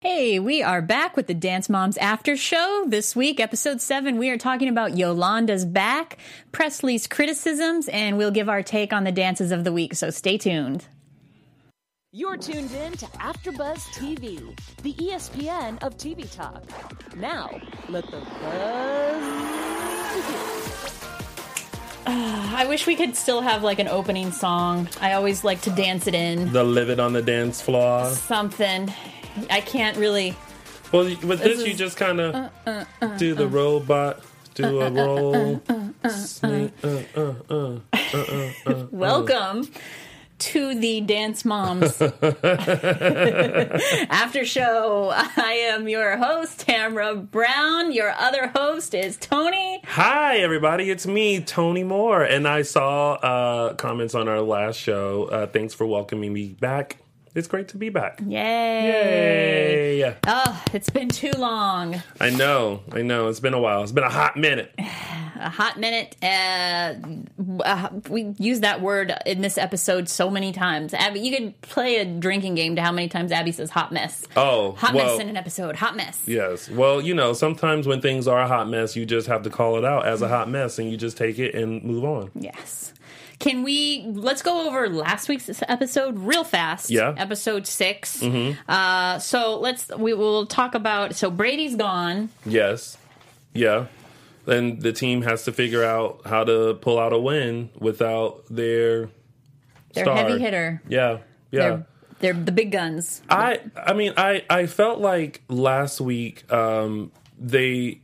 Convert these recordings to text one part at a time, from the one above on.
Hey, we are back with the Dance Moms After Show. This week, episode seven, we are talking about Yolanda's back, Pressley's criticisms, and we'll give our take on the dances of the week. So stay tuned. You're tuned in to AfterBuzz TV, the ESPN of TV talk. Now, let the buzz begin. I wish we could still have like an opening song. I always like to dance it in. The live it on the dance floor. Something. I can't really. Well, with this, you is- just kind of uh, do the robot, do a roll. uh, uh, uh, uh, uh, uh. Welcome to the Dance Moms After Show. I am your host, Tamra Brown. Your other host is Tony. Hi, everybody. It's me, Tony Moore. And I saw uh, comments on our last show. Uh, thanks for welcoming me back. It's great to be back. Yay. Yay. Oh, it's been too long. I know. I know. It's been a while. It's been a hot minute. A hot minute. Uh, uh, we use that word in this episode so many times. Abby, you could play a drinking game to how many times Abby says hot mess. Oh, Hot well, mess in an episode. Hot mess. Yes. Well, you know, sometimes when things are a hot mess, you just have to call it out as a hot mess and you just take it and move on. Yes. Can we let's go over last week's episode real fast? Yeah. Episode 6 Uh, so let's we will talk about. So Brady's gone. Yes. Yeah. Then the team has to figure out how to pull out a win without their Their star. heavy hitter. Yeah. Yeah. They're they're the big guns. I I mean I I felt like last week um they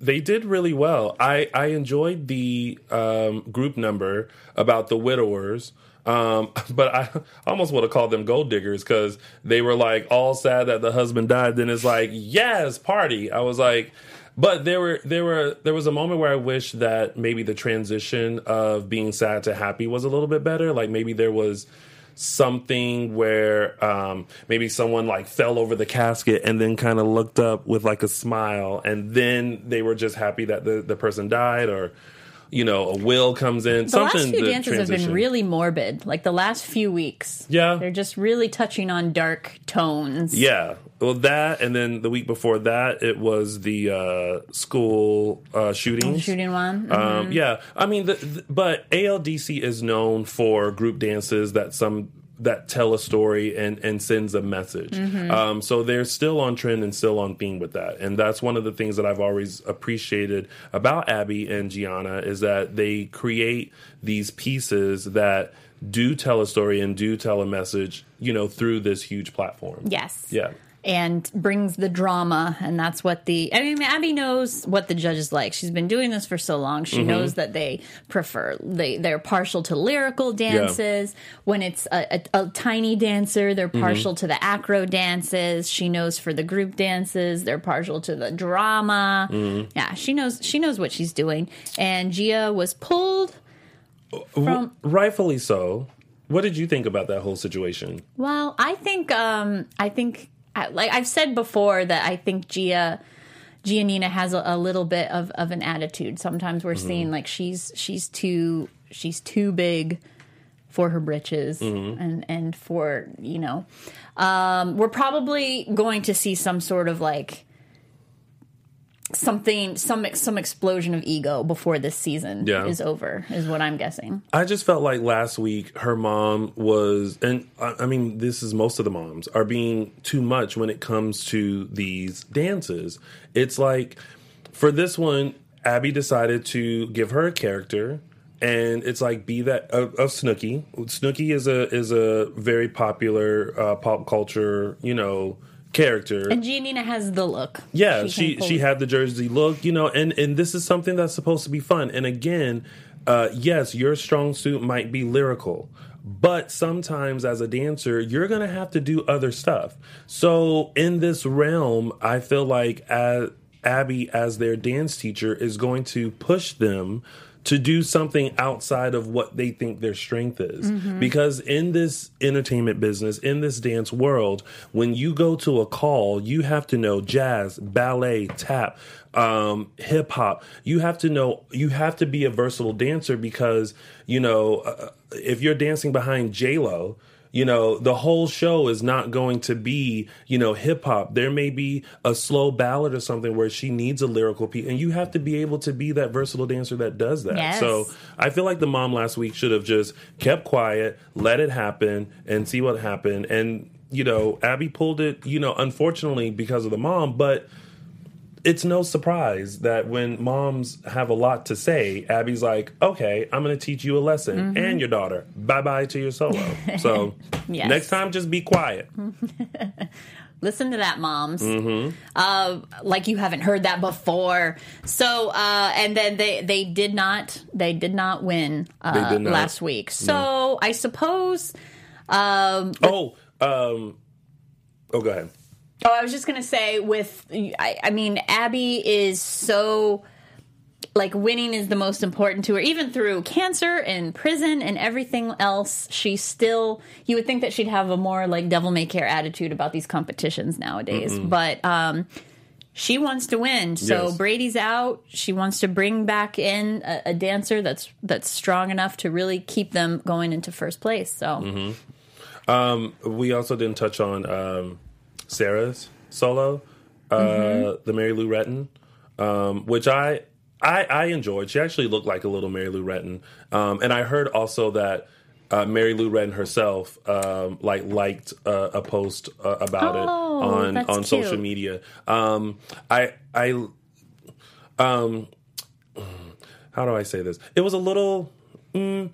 they did really well. I I enjoyed the um group number about the widowers. Um, but I almost would have called them gold diggers because they were like all sad that the husband died. Then it's like, yes, party. I was like, but there were there were there was a moment where I wish that maybe the transition of being sad to happy was a little bit better. Like maybe there was something where um, maybe someone like fell over the casket and then kind of looked up with like a smile and then they were just happy that the, the person died or you know a will comes in The something last few dances have been really morbid. Like the last few weeks. Yeah. They're just really touching on dark tones. yeah well that and then the week before that it was the uh, school uh, shooting Shooting one. Um, yeah, I mean, the, the- but ALDC is known for group dances that some that tell a story and and sends a message. Um, so they're still on trend and still on theme with that, and that's one of the things that I've always appreciated about Abby and Gianna is that they create these pieces that do tell a story and do tell a message, you know, through this huge platform. Yes. Yeah. And brings the drama and that's what the i mean abby knows what the judges like. She's been doing this for so long. She mm-hmm. knows that they prefer they they're partial to lyrical dances. When it's a, a, a tiny dancer they're mm-hmm. partial to the acro dances. She knows for the group dances they're partial to the drama. Mm-hmm. Yeah she knows she knows what she's doing. And gia was pulled uh, from Rightfully so. What did you think about that whole situation? Well, I think um I think like I've said before that I think Gia Giannina has a, a little bit of, of an attitude. Sometimes we're seeing like she's she's too she's too big for her britches and and for you know. Um, we're probably going to see some sort of like something some some explosion of ego before this season Yeah. is over is what I'm guessing. I just felt like last week her mom was, and I I mean, this is most of the moms are being too much when it comes to these dances. It's like for this one, Abby decided to give her a character. And it's like be that of, of Snooki. Snooki is a is a very popular uh, pop culture, you know, character. And Giannina has the look. Yeah, can she she had the jersey look, you know, and and this is something that's supposed to be fun. And again, uh, yes, your strong suit might be lyrical, but sometimes as a dancer, you're gonna have to do other stuff. So in this realm, I feel like as Abby, as their dance teacher, is going to push them to do something outside of what they think their strength is. Because in this entertainment business, in this dance world, when you go to a call, you have to know jazz, ballet, tap, um, hip hop. You have to know, you have to be a versatile dancer because, you know, uh, if you're dancing behind J-Lo, you know, the whole show is not going to be, you know, hip hop. There may be a slow ballad or something where she needs a lyrical piece, and you have to be able to be that versatile dancer that does that. Yes. So I feel like the mom last week should have just kept quiet, let it happen, and see what happened. And you know, Abby pulled it, you know, unfortunately because of the mom, but it's no surprise that when moms have a lot to say, Abby's like, okay, I'm going to teach you a lesson Mm-hmm. and your daughter. Bye bye to your solo. So Yes. next time, just be quiet. Listen to that, moms. Mm-hmm. Uh, like you haven't heard that before. So, uh, and then they they did not they did not win uh, did not. last week. So I suppose. Um, Oh, um, oh, go ahead. Oh, I was just gonna say with I, I mean Abby is so like winning is the most important to her. Even through cancer and prison and everything else she still you would think that she'd have a more like devil may care attitude about these competitions nowadays. But um she wants to win. So Yes. brady's out. She wants to bring back in a, a dancer that's that's strong enough to really keep them going into first place. So We also didn't touch on um, Sarah's solo, uh, Mm-hmm. the Mary Lou Retton, um, which I, I I enjoyed. She actually looked like a little Mary Lou Retton, um, and I heard also that. Uh, Mary Lou Retton herself, um, like liked uh, a post uh, about it Oh, on that's on social media. Um, I I um, how do I say this? It was a little mm,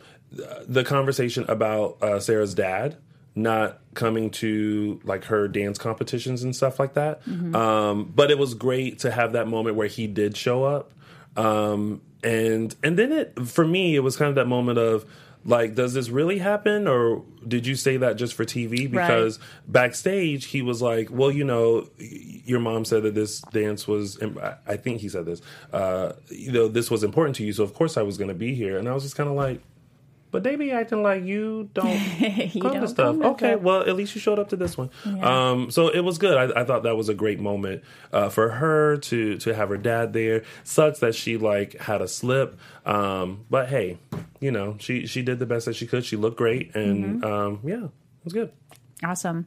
the conversation about uh, Sarah's dad not coming to like her dance competitions and stuff like that. Um, but it was great to have that moment where he did show up. Um, and and then it for me it was kind of that moment of like does this really happen or did you say that just for TV because backstage he was like well you know your mom said that this dance was I- I think he said this uh you know this was important to you so of course I was going to be here and I was just kind of like but they be acting like you don't You come to don't stuff. come Okay, stuff. well, at least you showed up to this one. Um, so it was good. I, I thought that was a great moment uh, for her to to have her dad there. Sucks that she like had a slip, um, but hey, you know she she did the best that she could. She looked great, and Mm-hmm. um, yeah, it was good. Awesome.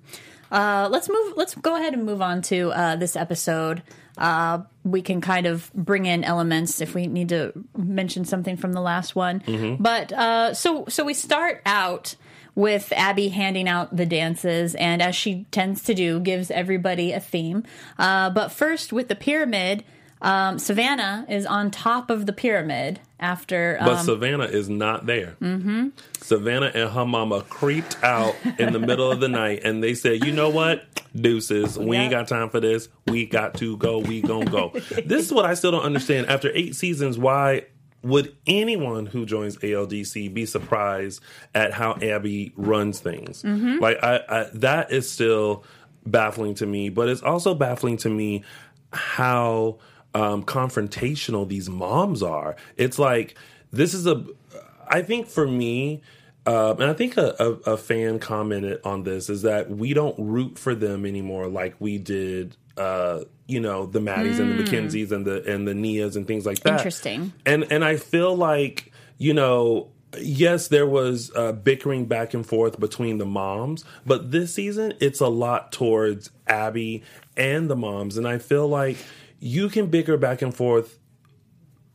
Uh, let's move. Let's go ahead and move on to uh, this episode. Uh, we can kind of bring in elements if we need to mention something from the last one. But uh, so so we start out with Abby handing out the dances, and as she tends to do, gives everybody a theme. Uh, but first, with the pyramid, um, Savannah is on top of the pyramid after. But Um, Savannah is not there. Mm-hmm. Savannah and her mama creeped out in the middle of the night, and they said, "You know what, deuces, we ain't got time for this. We got to go. We gonna go." this is what I still don't understand. After eight seasons, why would anyone who joins ALDC be surprised at how Abby runs things? Like, I, I that is still baffling to me. But it's also baffling to me how um, confrontational these moms are. It's like this is a. I think for me, um, and I think a, a, a fan commented on this is that we don't root for them anymore like we did. Uh, you know the Maddies and the Mackenzies and the and the Nias and things like that. Interesting. And and I feel like you know yes, there was uh, bickering back and forth between the moms, but this season it's a lot towards Abby and the moms, and I feel like you can bicker back and forth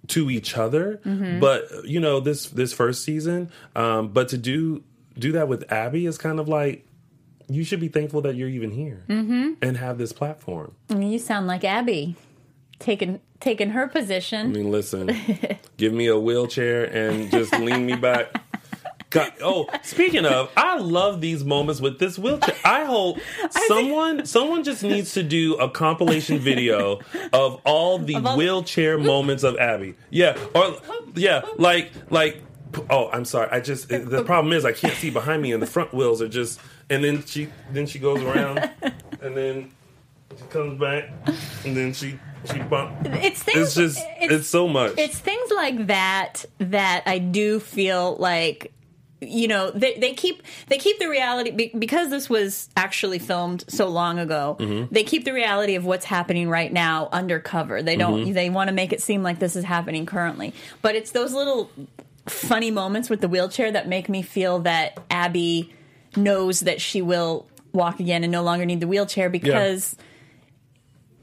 to each other, but you know this this first season, um, but to do do that with Abby is kind of like you should be thankful that you're even here and have this platform. I mean, you sound like Abby taking taking her position I mean, listen, give me a wheelchair and just lean me back. God, oh, speaking of, I love these moments with this wheelchair. I hope someone someone just needs to do a compilation video of all the all- wheelchair moments of Abby. Yeah, or yeah, like like. Oh, I'm sorry. I just the problem is I can't see behind me, and the front wheels are just. And then she then she goes around, and then she comes back, and then she she bump. It's things. It's just it's, so much. it's things like that that I do feel like you know they, they keep they keep the reality because this was actually filmed so long ago Mm-hmm. they keep the reality of what's happening right now undercover they don't Mm-hmm. they want to make it seem like this is happening currently but it's those little funny moments with the wheelchair that make me feel that abby knows that she will walk again and no longer need the wheelchair because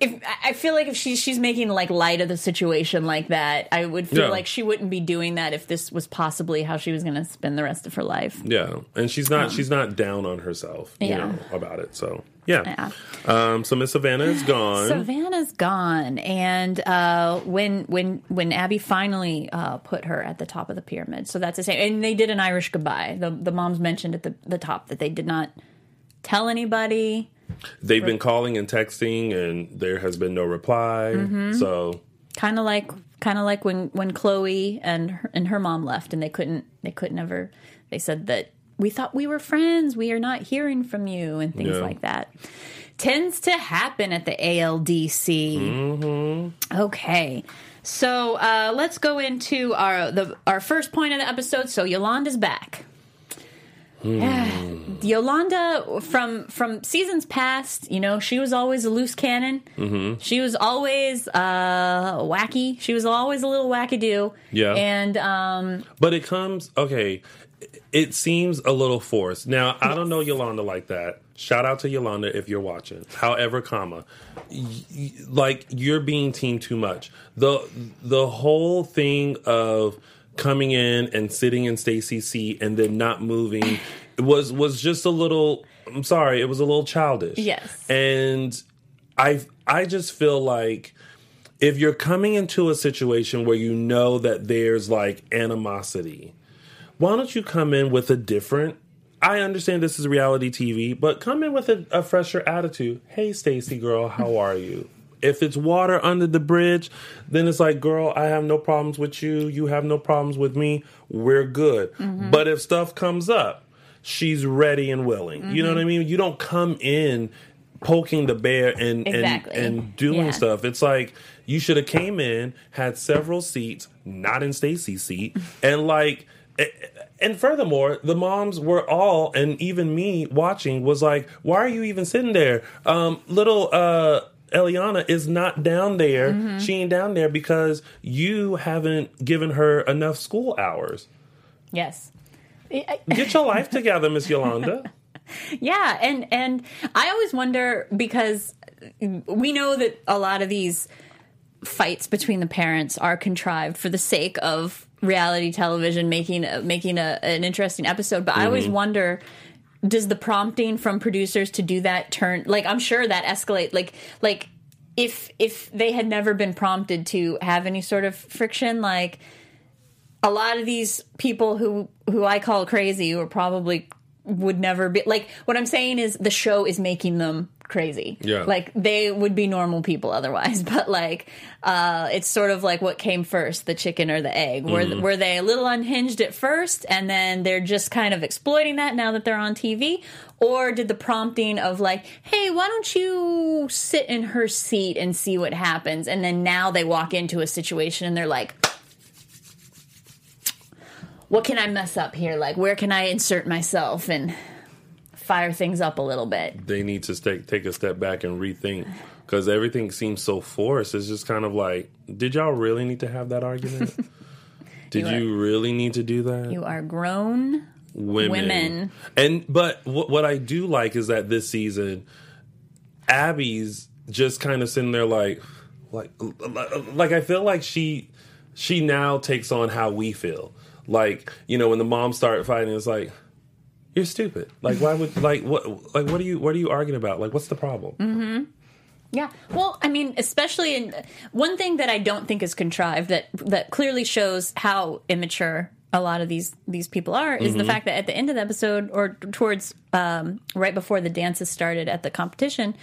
if I- I feel like if she's she's making like light of the situation like that, I would feel Yeah. like she wouldn't be doing that if this was possibly how she was going to spend the rest of her life. Yeah, and she's not she's not down on herself, you Yeah. know, about it. So yeah. Yeah. Um, so Miss Savannah is gone. Savannah's gone, and uh, when when when Abby finally uh, put her at the top of the pyramid, so that's the same. And they did an Irish goodbye. The the moms mentioned at the the top that they did not tell anybody. They've been calling and texting, and there has been no reply. Mm-hmm. So Kind of like kind of like when when Chloe and her, and her mom left, and they couldn't they couldn't ever. They said that we thought we were friends. We are not hearing from you, and things Yeah. like that. Tends to happen at the ALDC. Mm-hmm. Okay. So uh, let's go into our the our first point of the episode. So Yolanda's back. Hmm. Yolanda from from seasons past, you know, she was always a loose cannon. Mm-hmm. She was always uh, wacky. She was always a little wackadoo. Yeah. and um, But it comes okay. It seems a little forced. Now I don't know Yolanda like that. Shout out to Yolanda if you're watching. However, comma, like you're being team too much. the The whole thing of coming in and sitting in Stacy's seat and then not moving was was just a little. I'm sorry, it was a little childish. Yes. and I I just feel like if you're coming into a situation where you know that there's like animosity, why don't you come in with a different? I understand this is reality TV, but come in with a, a fresher attitude. Hey, Stacy girl, how are you? If it's water under the bridge, then it's like, girl, I have no problems with you. You have no problems with me. We're good. But if stuff comes up, she's ready and willing. You know what I mean? You don't come in poking the bear and Exactly. and, and doing Yeah. stuff. It's like you should have came in, had several seats, not in Stacy's seat, and like. And furthermore, the moms were all, and even me watching, was like, "Why are you even sitting there?" Um, little uh, Elliana is not down there. Mm-hmm. She ain't down there because you haven't given her enough school hours. yes. Get your life together, Miss Yolanda. Yeah, and and I always wonder because we know that a lot of these fights between the parents are contrived for the sake of reality television making making a, an interesting episode, but I always wonder does the prompting from producers to do that turn like I'm sure that escalate like like if if they had never been prompted to have any sort of friction like a lot of these people who who I call crazy who probably would never be like what I'm saying is the show is making them crazy. Yeah. Like they would be normal people otherwise, but like uh it's sort of like what came first, the chicken or the egg. Were were they a little unhinged at first and then they're just kind of exploiting that now that they're on TV? Or did the prompting of like, "Hey, why don't you sit in her seat and see what happens?" and then now they walk into a situation and they're like, what can I mess up here? Like, where can I insert myself and fire things up a little bit? they need to take take a step back and rethink because everything seems so forced. It's just kind of like, did y'all really need to have that argument? did You are- you really need to do that? You are grown. women. women. And but what what I do like is that this season, Abby's just kind of sitting there like, like, like I feel like she she now takes on how we feel. Like you know when the moms start fighting, it's like. You're stupid. Like why would like what like what are you what are you arguing about? Like what's the problem? Mm-hmm. Yeah. Well, I mean, especially in one thing that I don't think is contrived that that clearly shows how immature a lot of these these people are is the fact that at the end of the episode or towards um, right before the dances started at the competition.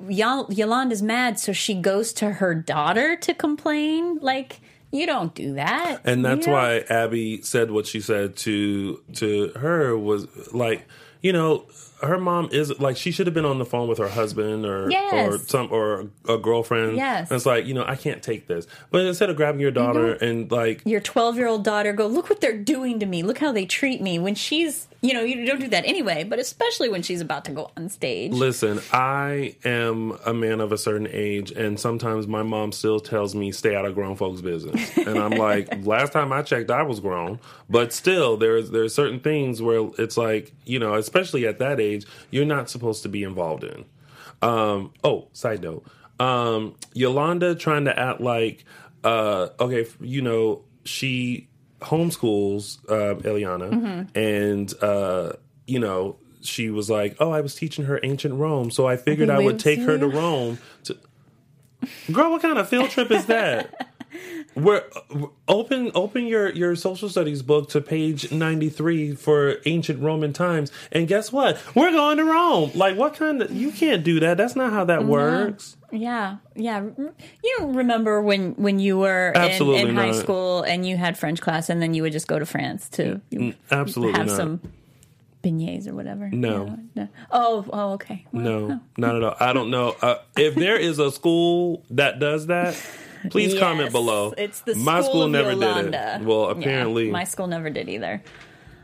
Yol- Yolanda's mad, so she goes to her daughter to complain. Like, you don't do that. And that's why Abby said what she said to to her was like, you know, her mom is like she should have been on the phone with her husband or Yes. or some or a girlfriend. Yes. And it's like you know I can't take this. But instead of grabbing your daughter and like your 12 year old daughter go look what they're doing to me look how they treat me when she's you know you don't do that anyway but especially when she's about to go on stage. Listen, I am a man of a certain age, and sometimes my mom still tells me stay out of grown folks' business, and I'm like, last time I checked, I was grown, but still, there's there's certain things where it's like, you know, especially at that age, you're not supposed to be involved in. Um, oh, side note, um, Yolanda trying to act like, uh, okay, you know, she homeschools uh, Elliana, and uh, you know, she was like, "Oh, I was teaching her ancient Rome, so I figured I would take her to. Rome." To... Girl, what kind of field trip is that? Where open open your your social studies book to page 93 for ancient Roman times and guess what? We're going to Rome. Like what kind of you can't do that. That's not how that mm-hmm. works. yeah yeah you remember when when you were in, Absolutely in high school and you had french class and then you would just go to france to mm, mm, Absolutely have not. some beignets or whatever No. You know? no. oh oh okay Well, No, oh. not at all. I don't know. Uh, if there is a school that does that, please Yes, comment below. It's the My school, school of never Yolanda. did it. Well, Yeah, apparently. my school never did either.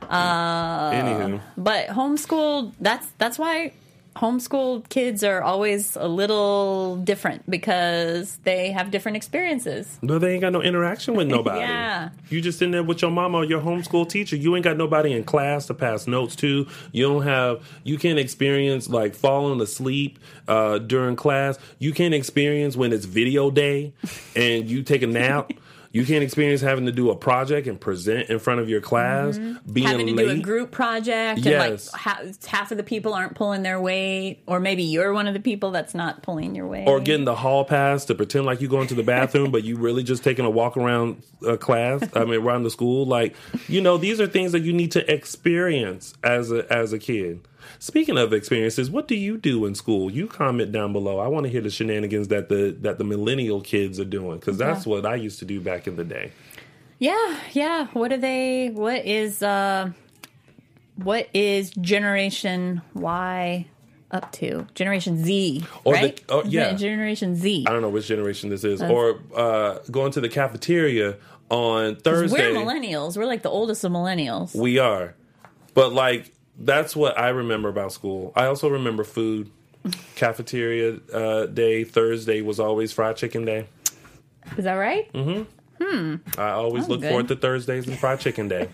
Anywho, uh, But homeschool that's that's why homeschooled kids are always a little different because they have different experiences. no, they ain't got no interaction with nobody. Yeah. You just in there with your mama or your homeschool teacher. You ain't got nobody in class to pass notes to. You don't have. You can't experience like falling asleep uh, during class. You can't experience when it's video day and you take a nap. You can't experience having to do a project and present in front of your class, being Mm-hmm. Having to late. do a group project Yes. and like ha- half of the people aren't pulling their weight or maybe you're one of the people that's not pulling your weight. or getting the hall pass to pretend like you're going to the bathroom, but you really just taking a walk around a class. I mean, around the school. Like, you know, these are things that you need to experience as a as a kid. Speaking of experiences, what do you do in school? You comment down below. I want to hear the shenanigans that the that the millennial kids are doing because that's what I used to do back in the day. Yeah, yeah. What are they? What is uh, what is Generation Y up to? Generation Z, Or the- right? oh, yeah. Generation Z. I don't know which generation this is, or uh, going to the cafeteria on Thursday. We're millennials. We're like the oldest of millennials. We are. But like that's what I remember about school. I also remember food. Cafeteria uh, day Thursday was always fried chicken day. Is that right? Mm-hmm. Hmm. I always look good. forward to Thursdays and fried chicken day.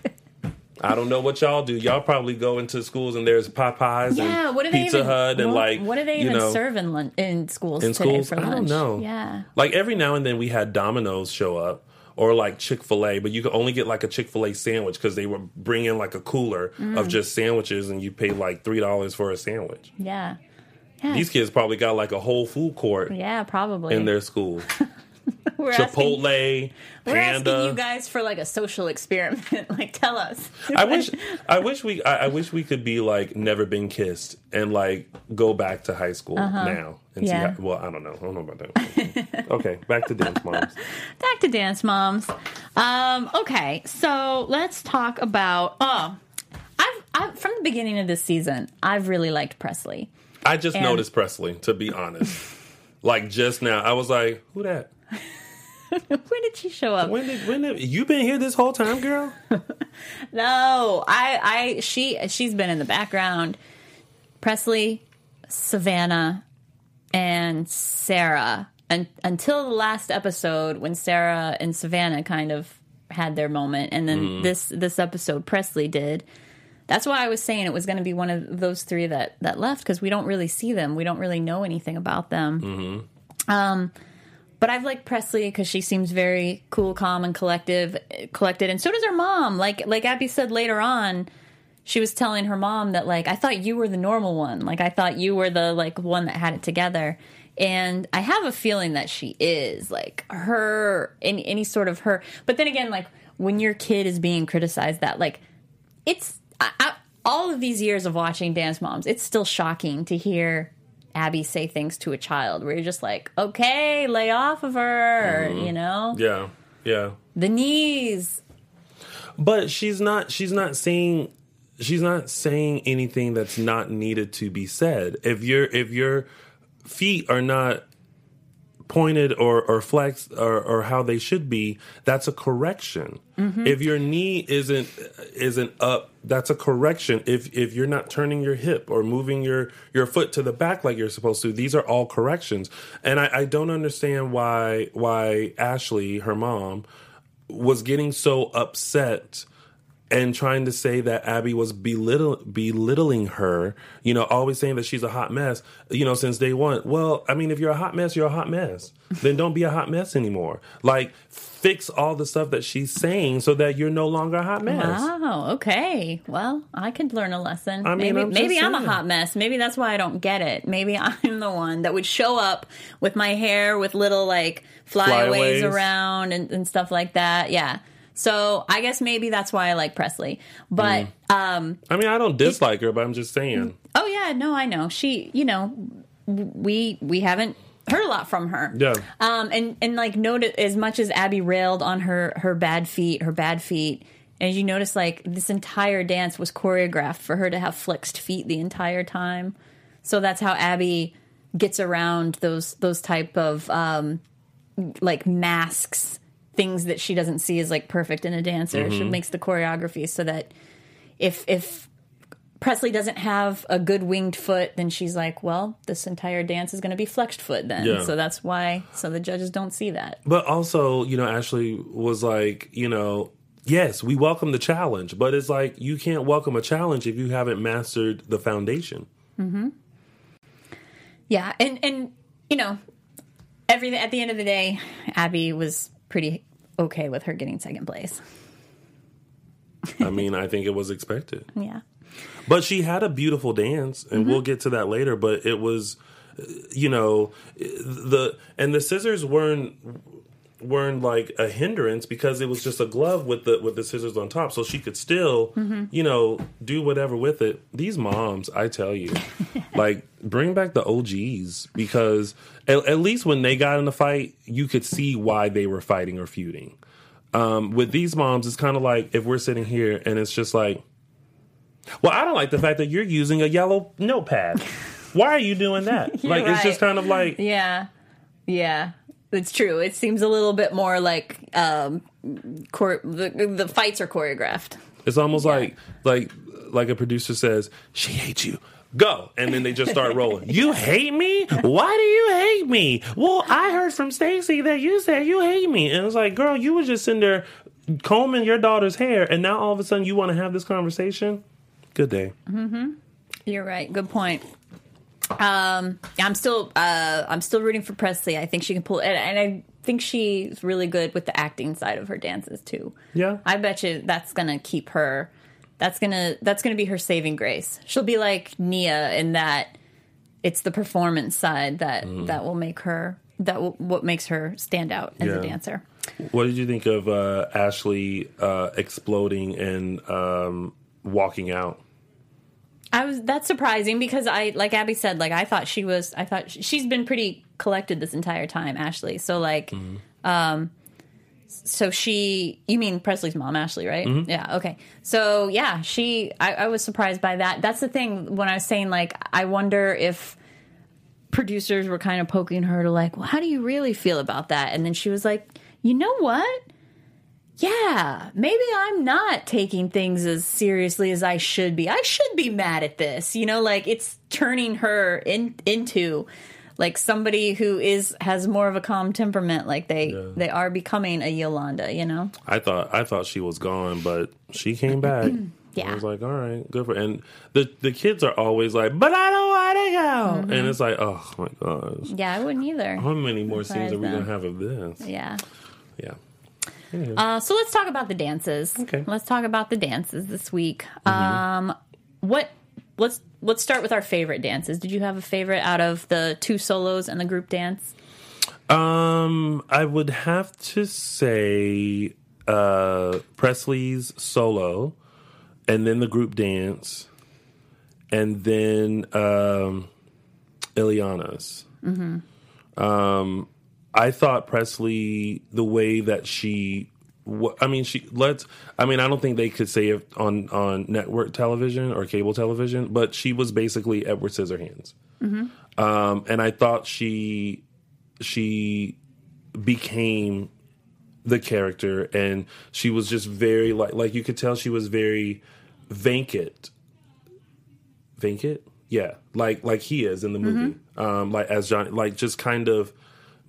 I don't know what y'all do. Y'all probably go into schools and there's Popeyes Yeah. and What do they Pizza even? Hut and what, like what do they even know, serve in lun- in schools in today schools. for I don't know. Yeah. Like every now and then we had Domino's show up or like Chick Fil A, but you could only get like a Chick Fil A sandwich because they would bring in like a cooler Mm. of just sandwiches and you pay like three dollars for a sandwich. Yeah. Yeah. These kids probably got like a whole food court yeah, probably. in their school. we're asking, Chipotle, we're asking you guys for like a social experiment. like, tell us. I wish, I wish we, I, I wish we could be like never been kissed and like go back to high school now and Uh-huh. Yeah. see. How, well, I don't know. I don't know about that. okay, back to dance moms. back to dance moms um okay so let's talk about oh I've, I've from the beginning of this season i've really liked pressley I just And- noticed Pressley, to be honest. like just now, I was like, "Who that? when did she show up When did? When did? You been here this whole time, girl? no i i she she's been in the background pressley savannah and sarah and until the last episode when sarah and savannah kind of had their moment and then this this episode pressley did that's why i was saying it was going to be one of those three that that left because we don't really see them we don't really know anything about them um but I've liked Pressley because she seems very cool, calm, and collective, collected, and so does her mom. Like like Abby said later on, she was telling her mom that like I thought you were the normal one, like I thought you were the like one that had it together. And I have a feeling that she is like her any any sort of her. But then again, like when your kid is being criticized, that like it's I, I, all of these years of watching Dance Moms, it's still shocking to hear Abby say things to a child where you're just like, okay, lay off of her, mm-hmm. you know? Yeah, yeah. The knees. But she's not. She's not saying. she's not saying anything that's not needed to be said. If your if your feet are not pointed or or flexed or, or how they should be, that's a correction. Mm-hmm. If your knee isn't isn't up, that's a correction. If if you're not turning your hip or moving your your foot to the back like you're supposed to, these are all corrections. And I, I don't understand why why Ashley, her mom, was getting so upset and trying to say that Abby was belittle, belittling her, you know, always saying that she's a hot mess, you know, since day one. Well, I mean, if you're a hot mess, you're a hot mess. then don't be a hot mess anymore. Like, fix all the stuff that she's saying so that you're no longer a hot mess. Oh, okay. Well, I could learn a lesson. I mean, maybe I'm maybe I'm a hot mess. Maybe that's why I don't get it. Maybe I'm the one that would show up with my hair with little like flyaways Flyaways. around and, and stuff like that. Yeah. So I guess maybe that's why I like Pressley. But Mm. um I mean, I don't dislike her, but I'm just saying. oh yeah, no, I know. She, you know, we we haven't heard a lot from her. Yeah. Um, and and like note as much as Abby railed on her her bad feet, her bad feet. And you notice like this entire dance was choreographed for her to have flexed feet the entire time. So that's how Abby gets around those those type of um, like masks, things that she doesn't see as like perfect in a dancer. She makes the choreography so that if if Pressley doesn't have a good winged foot, then she's like, well, this entire dance is going to be flexed foot then. Yeah. So that's why. So the judges don't see that. But also, you know, Ashley was like, you know, yes, we welcome the challenge, but it's like you can't welcome a challenge if you haven't mastered the foundation. Mhm. Yeah, and and you know, everything at the end of the day, Abby was pretty okay with her getting second place. I mean, I think it was expected. Yeah. But she had a beautiful dance, and we'll get to that later. But it was, you know, the and the scissors weren't weren't like a hindrance because it was just a glove with the with the scissors on top, so she could still, you know, do whatever with it. These moms, I tell you, like bring back the OGs because at, at least when they got in a fight, you could see why they were fighting or feuding. Um, with these moms, it's kind of like if we're sitting here and it's just like. Well, I don't like the fact that you're using a yellow notepad. Why are you doing that? like it's just kind of like Yeah. Yeah. It's true. It seems a little bit more like um chor- the the fights are choreographed. it's almost like like like a producer says, "She hates you." Go, and then they just start rolling. you hate me? Why do you hate me? Well, I heard from Stacy that you said you hate me, and it's like, girl, you were just sitting there combing your daughter's hair, and now all of a sudden you want to have this conversation. Good day. You're right. Good point. Um, I'm still uh, I'm still rooting for Pressley. I think she can pull it, and I think she's really good with the acting side of her dances too. Yeah. I bet you that's gonna keep her. That's gonna that's gonna be her saving grace. She'll be like Nia in that it's the performance side that that will make her that will, what makes her stand out as Yeah. a dancer. What did you think of uh, Ashley uh, exploding and um, walking out? I was that's surprising because I like Abby said like I thought she was I thought she, she's been pretty collected this entire time Ashley. So like um so she you mean Pressley's mom Ashley right? Yeah okay. So yeah she I, I was surprised by that. That's the thing when I was saying like I wonder if producers were kind of poking her to like well how do you really feel about that? And then she was like you know what yeah, maybe I'm not taking things as seriously as I should be. I should be mad at this. You know, like it's turning her in into like somebody who is has more of a calm temperament. Like they they are becoming a Yolanda. You know. I thought I thought she was gone, but she came back. Yeah. I was like, all right, good for. And the the kids are always like, but I don't want to go, mm-hmm. and it's like, oh my gosh, Yeah, I wouldn't either. how many more scenes are we gonna have of this? Yeah. Yeah, Uh, so let's talk about the dances. Okay. Let's talk about the dances this week. Um, what? Let's let's start with our favorite dances. Did you have a favorite out of the two solos and the group dance? um, I would have to say uh Pressley's solo, and then the group dance, and then um Elliana's. Um, I thought Pressley, the way that she I mean, she let's. I mean, I don't think they could say it on on network television or cable television, but she was basically Edward Scissorhands, um, and I thought she she became the character, and she was just very like like you could tell she was very vacant, vacant, yeah, like like he is in the movie, um, like as John, like just kind of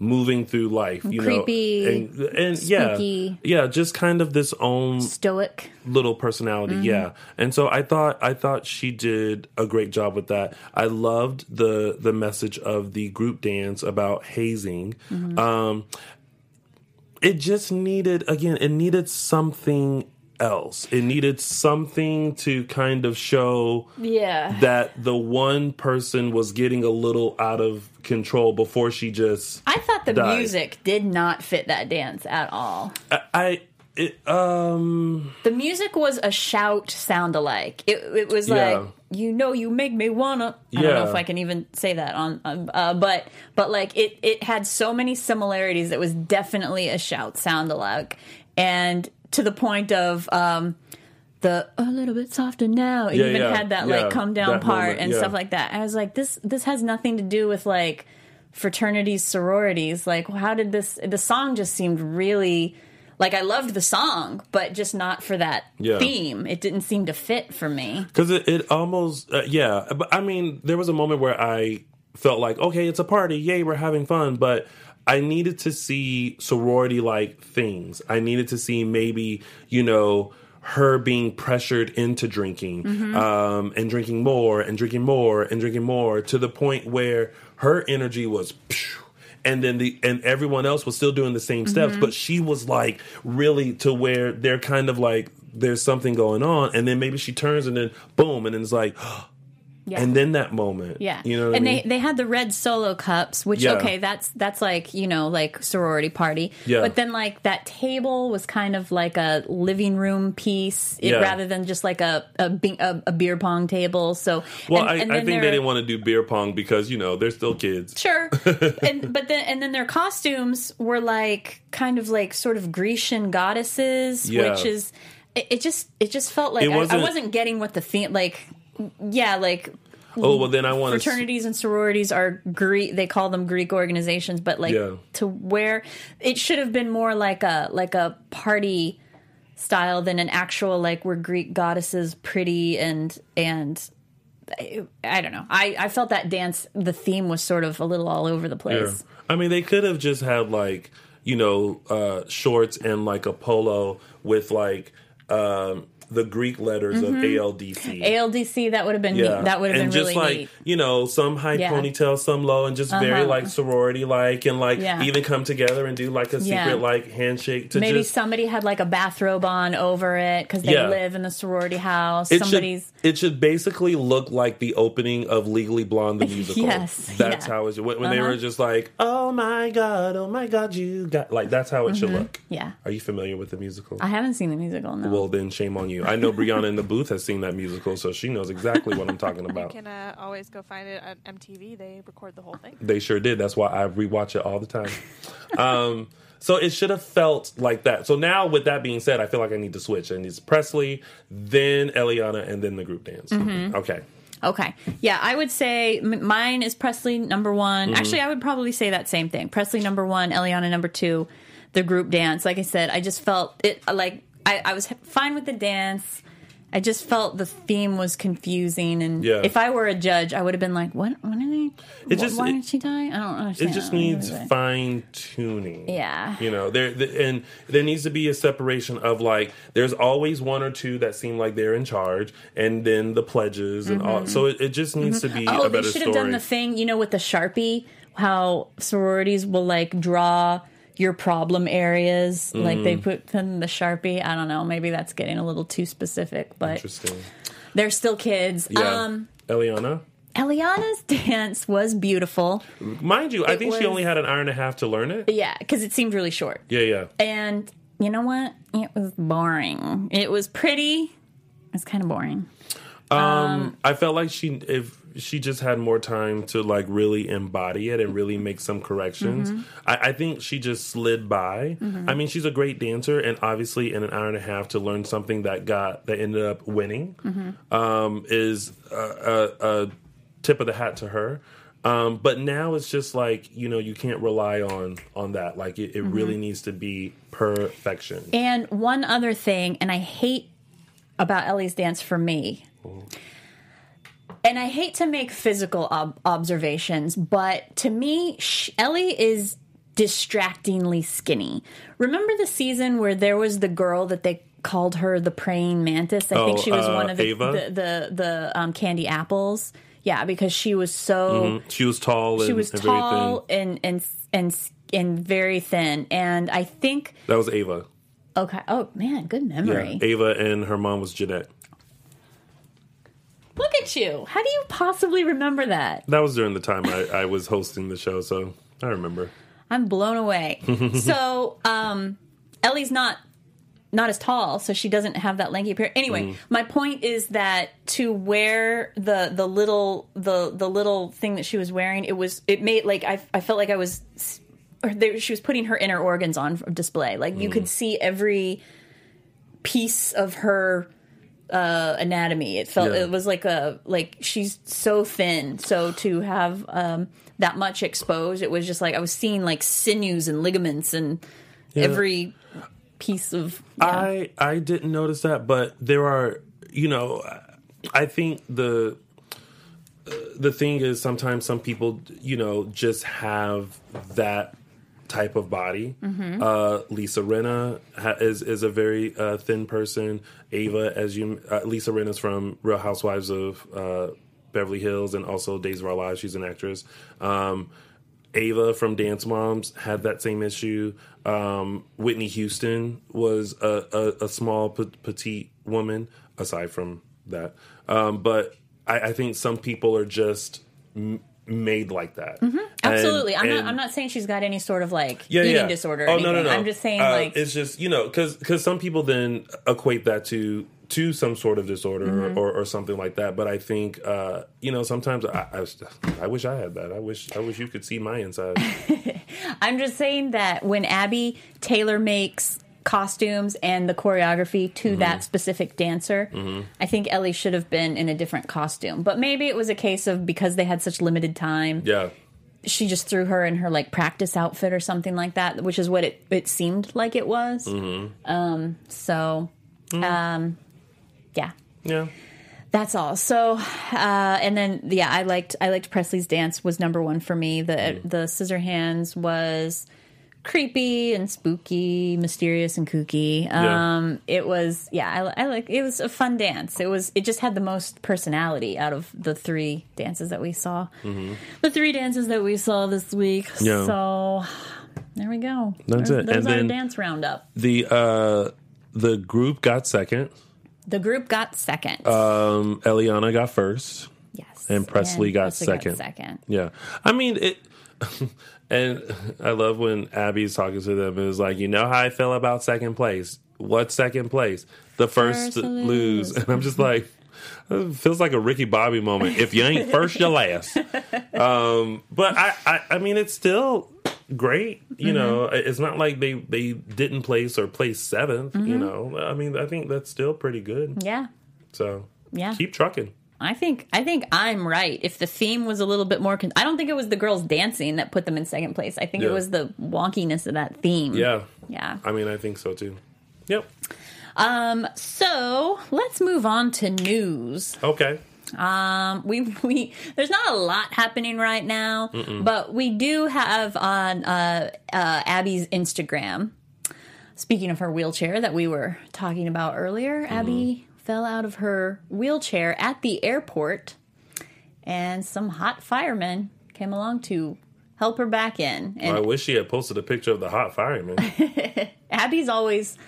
moving through life, you Creepy, know, and, and yeah, spooky. yeah, just kind of this own Stoic. little personality yeah. And so i thought i thought she did a great job with that. I loved the the message of the group dance about hazing. Um it just needed again it needed something else it needed something to kind of show Yeah. that the one person was getting a little out of control before she just I thought the died. music did not fit that dance at all. i, I it, um The music was a shout sound alike. It, it was Yeah. like, you know, you make me wanna. I don't know if I can even say that on, uh, but but like it it had so many similarities. It was definitely a shout sound alike, and to the point of um, the a little bit softer now. It Yeah, even yeah, had that yeah, like come down part moment, and stuff like that. I was like, this this has nothing to do with like fraternities, sororities. Like, how did this? The song just seemed really like I loved the song, but just not for that Yeah. theme. It didn't seem to fit for me. Because it, it almost, uh, yeah. But I mean, there was a moment where I felt like, okay, it's a party, yay, we're having fun. But I needed to see sorority like things. I needed to see maybe, you know, her being pressured into drinking um, and drinking more and drinking more and drinking more to the point where her energy was. phew, and then the and everyone else was still doing the same steps but she was like really to where they're kind of like there's something going on and then maybe she turns and then boom and then it's like Yeah. and then that moment yeah, you know and I mean? they they had the red solo cups, which Yeah. okay, that's that's like you know like sorority party. Yeah. But then like that table was kind of like a living room piece, it, Yeah. rather than just like a a, a a beer pong table. So well and- I, and I think they didn't want to do beer pong because you know they're still kids Sure, and but then and then their costumes were like kind of like sort of Grecian goddesses, Yeah. which is it, it just it just felt like It I, I wasn't- wasn't getting what the theme like. Yeah, like oh well then I want fraternities and sororities are Greek. They call them Greek organizations, but like Yeah. to where it should have been more like a like a party style than an actual like we're Greek goddesses, pretty and and. I, I don't know. I, I felt that dance. The theme was sort of a little all over the place. I mean, they could have just had like you know uh, shorts and like a polo with like um, the Greek letters of ALDC. ALDC that would have been neat. That would have and been just really like neat. you know some high Yeah. ponytail, some low, and just very Uh-huh. like sorority like, and like Yeah. even come together and do like a secret Yeah. like handshake to Maybe just somebody had like a bathrobe on over it because they Yeah. live in the sorority house. it Somebody's should it should basically look like the opening of Legally Blonde the musical. Yes, that's yeah. how it should. When, when they Uh-huh. were just like, "Oh my god, oh my god, you got," like that's how it should look. Mm-hmm. yeah. Are you familiar with the musical? I haven't seen the musical. No. well, then shame on you. I know Brianna in the booth has seen that musical, so she knows exactly what I'm talking about. You about. can uh, always go find it on MTV. They record the whole thing. They sure did. That's why I rewatch it all the time. um, so it should have felt like that. So now, with that being said, I feel like I need to switch. And it's Pressley, then Elliana, and then the group dance. Mm-hmm. Okay. Okay. Yeah, I would say mine is Pressley number one. Mm-hmm. Actually, I would probably say that same thing. Pressley number one, Elliana number two, the group dance. Like I said, I just felt it like I, I was fine with the dance. I just felt the theme was confusing, and Yeah. if I were a judge, I would have been like, "What? When did they? It just- why it- did she die? I don't understand." It just needs fine tuning. Yeah. You know, there the, and there needs to be a separation of like there's always one or two that seem like they're in charge, and then the pledges and all. Mm-hmm. So it, it just needs to be mm-hmm. Oh, a they better should have done the thing, you know, with the sharpie. How sororities will like draw your problem areas, like Mm. they put them in the sharpie. I don't know. Maybe that's getting a little too specific, but Interesting. they're still kids. Yeah. Um, Elliana, Elliana's dance was beautiful. mind you, I It think she only had an hour and a half to learn it. Yeah, because it seemed really short. Yeah, yeah. And you know what? It was boring. It was pretty. It's kind of boring. Um, I felt like she if she just had more time to like really embody it and really make some corrections. Mm-hmm. I, I think she just slid by. Mm-hmm. I mean, she's a great dancer, and obviously, in an hour and a half to learn something that got that ended up winning mm-hmm. um, is a, a, a tip of the hat to her. Um, but now it's just like you know you can't rely on on that. Like it, it really needs to be perfection. And one other thing, and I hate about Ellie's dance for me. Mm. And I hate to make physical ob- observations, but to me, sh- Ellie is distractingly skinny. Remember the season where there was the girl that they called her the praying mantis? I think Oh, she was uh, one of the the the, the um, candy apples. Yeah, because she was so She was tall. She was tall and and and and very thin. And I think That was Ava. okay. Oh man, good Yeah, memory. Ava and her mom was Jeanette. Look at you. How do you possibly remember that? That was during the time I, I was hosting the show, so I remember. I'm blown away. so, um, Ellie's not not as tall, so she doesn't have that lanky appearance. Anyway, my point is that to wear the the little the the little thing that she was wearing, it was it made like I I felt like I was or they, she was putting her inner organs on display. Like you could see every piece of her uh, anatomy. It felt Yeah. it was like a like she's so thin. So to have um, that much exposed, it was just like I was seeing like sinews and ligaments and every piece of. yeah. I I didn't notice that, but there are you know, I think the uh, the thing is sometimes some people you know just have that type of body. Uh, Lisa Rinna ha- is is a very uh, thin person. Ava, as you uh, Lisa Rinna's from Real Housewives of uh, Beverly Hills and also Days of Our Lives. She's an actress. Um, Ava from Dance Moms had that same issue. Um, Whitney Houston was a, a, a small, pe- petite woman, aside from that. Um, but I, I think some people are just m- made like that. And- Absolutely, I'm not. I'm not saying she's got any sort of like yeah, eating yeah. disorder. Or Oh anything. no, no, no. I'm just saying Uh, like it's just you know because because some people then equate that to to some sort of disorder Mm-hmm. or, or something like that. But I think uh, you know sometimes I, I I wish I had that. I wish I wish you could see my inside. I'm just saying that when Abby Taylor makes costumes and the choreography to Mm-hmm. that specific dancer, I think Ellie should have been in a different costume. But maybe it was a case of because they had such limited time, yeah. she just threw her in her like practice outfit or something like that, which is what it it seemed like it was. Mm-hmm. Um, so, Mm. um, yeah. Yeah. That's all. So, uh, and then yeah, I liked I liked Pressley's dance was number one for me. The Mm. the scissor hands was creepy and spooky, mysterious and kooky. Yeah. Um, it was yeah, I, I like it was a fun dance. It was it just had the most personality out of the three dances that we saw. The three dances that we saw this week. Mm-hmm. Yeah. So there we go. That's There's- it. There's And our then- dance roundup. The uh, the group got second. The group got second. Um, Elliana got first. yes, and Pressley got Pressley second. second. Yeah, I mean it. and I love when Abby's talking to them. It's like, you know how I feel about second place. What second place? The first, First lose. lose. And I'm just like, it feels like a Ricky Bobby moment. If you ain't first, you're last. Um, but I, I, I mean, it's still great. You know, it's not like they they didn't place or place 7th You know, I mean, I think that's still pretty good. Yeah. So Yeah. keep trucking. I think I think I'm right. If the theme was a little bit more, con- I don't think it was the girls dancing that put them in second place. I think Yeah. it was the wonkiness of that theme. Yeah, yeah. I mean, I think so too. Yep. Um. So let's move on to news. Okay. Um. We we there's not a lot happening right now, but we do have on uh, uh Abby's Instagram. Speaking of her wheelchair that we were talking about earlier, Abby fell out of her wheelchair at the airport, and some hot firemen came along to help her back in. And I wish she had posted a picture of the hot fireman. Abby's always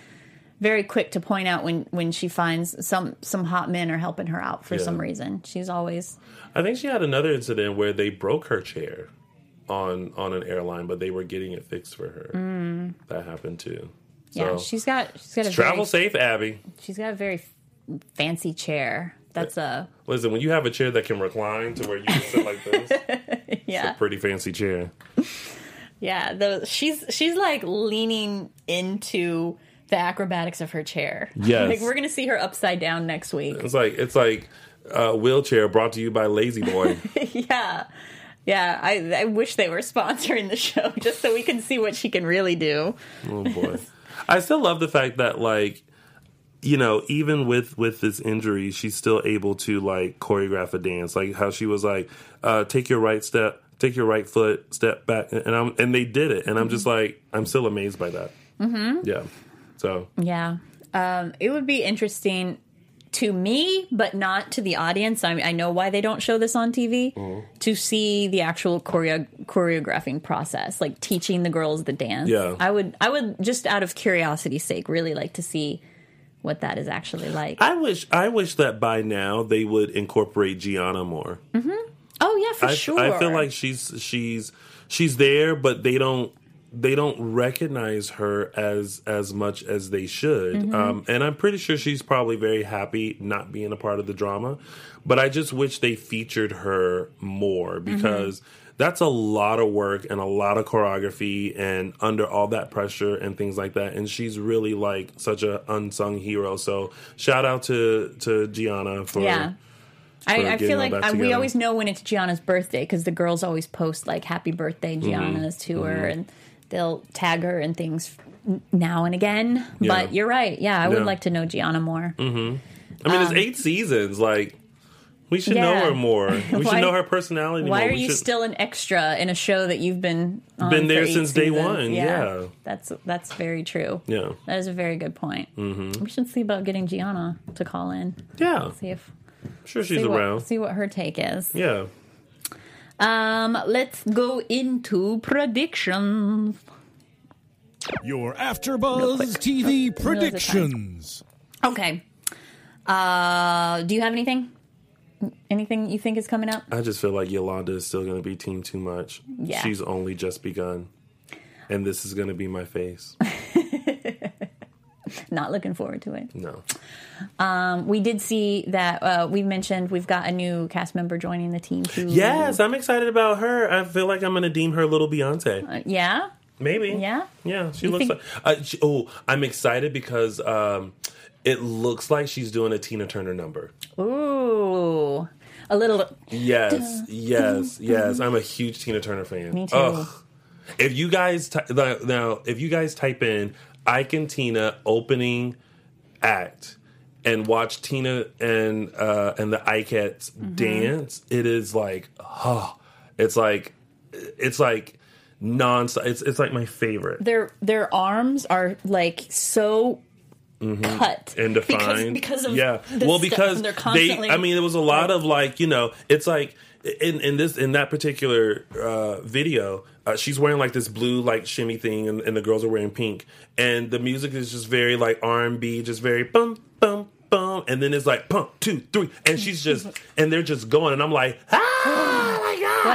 very quick to point out when when she finds some some hot men are helping her out for Yeah. some reason. She's always I think she had another incident where they broke her chair on on an airline, but they were getting it fixed for her. Mm. That happened too. So yeah. She's got she's got a travel very, safe, Abby. she's got a very fancy chair That's a Listen, when you have a chair that can recline to where you can sit like this, it's yeah, a pretty fancy chair. yeah. The she's she's like leaning into the acrobatics of her chair. Yes. like we're gonna see her upside down next week. It's like it's like a wheelchair brought to you by La-Z-Boy. yeah, yeah. I I wish they were sponsoring the show just so we can see what she can really do. oh boy. I still love the fact that like you know, even with with this injury, she's still able to like choreograph a dance. Like how she was like, uh, "Take your right step, take your right foot, step back," and I'm and they did it, and I'm just like, I'm still amazed by that. Mm-hmm. Yeah. So Yeah. Um, it would be interesting to me, but not to the audience. I, I know why they don't show this on TV Mm-hmm. to see the actual choreo- choreographing process, like teaching the girls the dance. Yeah. I would, I would just out of curiosity's sake, really like to see what that is actually like. I wish I wish that by now they would incorporate Gianna more. oh yeah, for I, sure. I feel like she's she's she's there, but they don't they don't recognize her as as much as they should. Mm-hmm. Um, and I'm pretty sure she's probably very happy not being a part of the drama. But I just wish they featured her more Mm-hmm. That's a lot of work and a lot of choreography and under all that pressure and things like that. And she's really like such a unsung hero. So shout out to to Gianna for yeah. for I, I feel like I, we always know when it's Gianna's birthday because the girls always post like "Happy Birthday, Mm-hmm. Gianna's" to her, mm-hmm. and they'll tag her and things now and again. Yeah. But you're right. Yeah, I would like to know Gianna more. Mm-hmm. I mean, it's um, eight seasons. Like, we should Yeah. know her more. We Why- should know her personality more. Why more. are we you should, still an extra in a show that you've been on Been there eight since day seasons? one, yeah. that's that's very true. Yeah. that is a very good point. Mm-hmm. We should see about getting Gianna to call in. Yeah. See if I'm sure she's see around. what, see what her take is. Yeah. Um, let's go into predictions. Your AfterBuzz TV predictions. Okay. Uh, do you have anything? Anything you think is coming up? I just feel like Yolanda is still going to be team too much. Yeah. She's only just begun. And this is going to be my face. Not looking forward to it. No. Um, we did see that uh, we mentioned we've got a new cast member joining the team too. Yes, I'm excited about her. I feel like I'm going to deem her little Beyonce. Uh, yeah. Maybe. Yeah? Yeah, she You looks think- like. Uh, she, oh, I'm excited because um, it looks like she's doing a Tina Turner number. Ooh. A little. Yes, yes, yes. I'm a huge Tina Turner fan. Me too. Ugh. If you guys ty- now, if you guys type in Ike and Tina opening act and watch Tina and uh, and the Ikettes Mm-hmm. dance, it is like, oh, it's like, it's like non. It's it's like my favorite. Their their arms are like so cut. And defined. because of yeah. the well, because they. I mean, there was a lot of like you know, it's like in in this in that particular uh, video, uh, she's wearing like this blue like shimmy thing, and, and the girls are wearing pink, and the music is just very like R and B, just very bum bum bum, and then it's like pump two three, and she's just and they're just going, and I'm like, ah,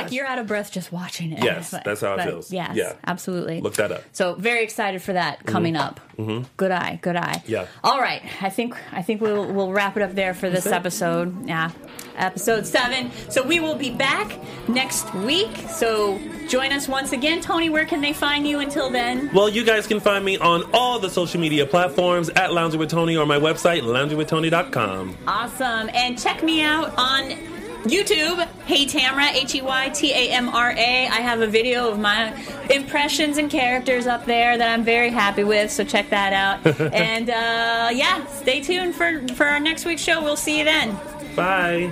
like you're out of breath just watching it. Yes, But- that's how it feels. Yes, Yeah. absolutely. look that up. So very excited for that coming up. Good eye, good eye. Mm-hmm. Yeah. All right, I think I think we'll we'll wrap it up there for this episode. Yeah, episode seven. So we will be back next week. So join us once again, Tony. Where can they find you until then? Well, you guys can find me on all the social media platforms at Lounging with Tony or my website, loungingwithtony.com. Awesome, and check me out on. YouTube, Hey Tamra, H E Y T A M R A. I have a video of my impressions and characters up there that I'm very happy with, so check that out. and uh, yeah, stay tuned for, for our next week's show. We'll see you then. Bye.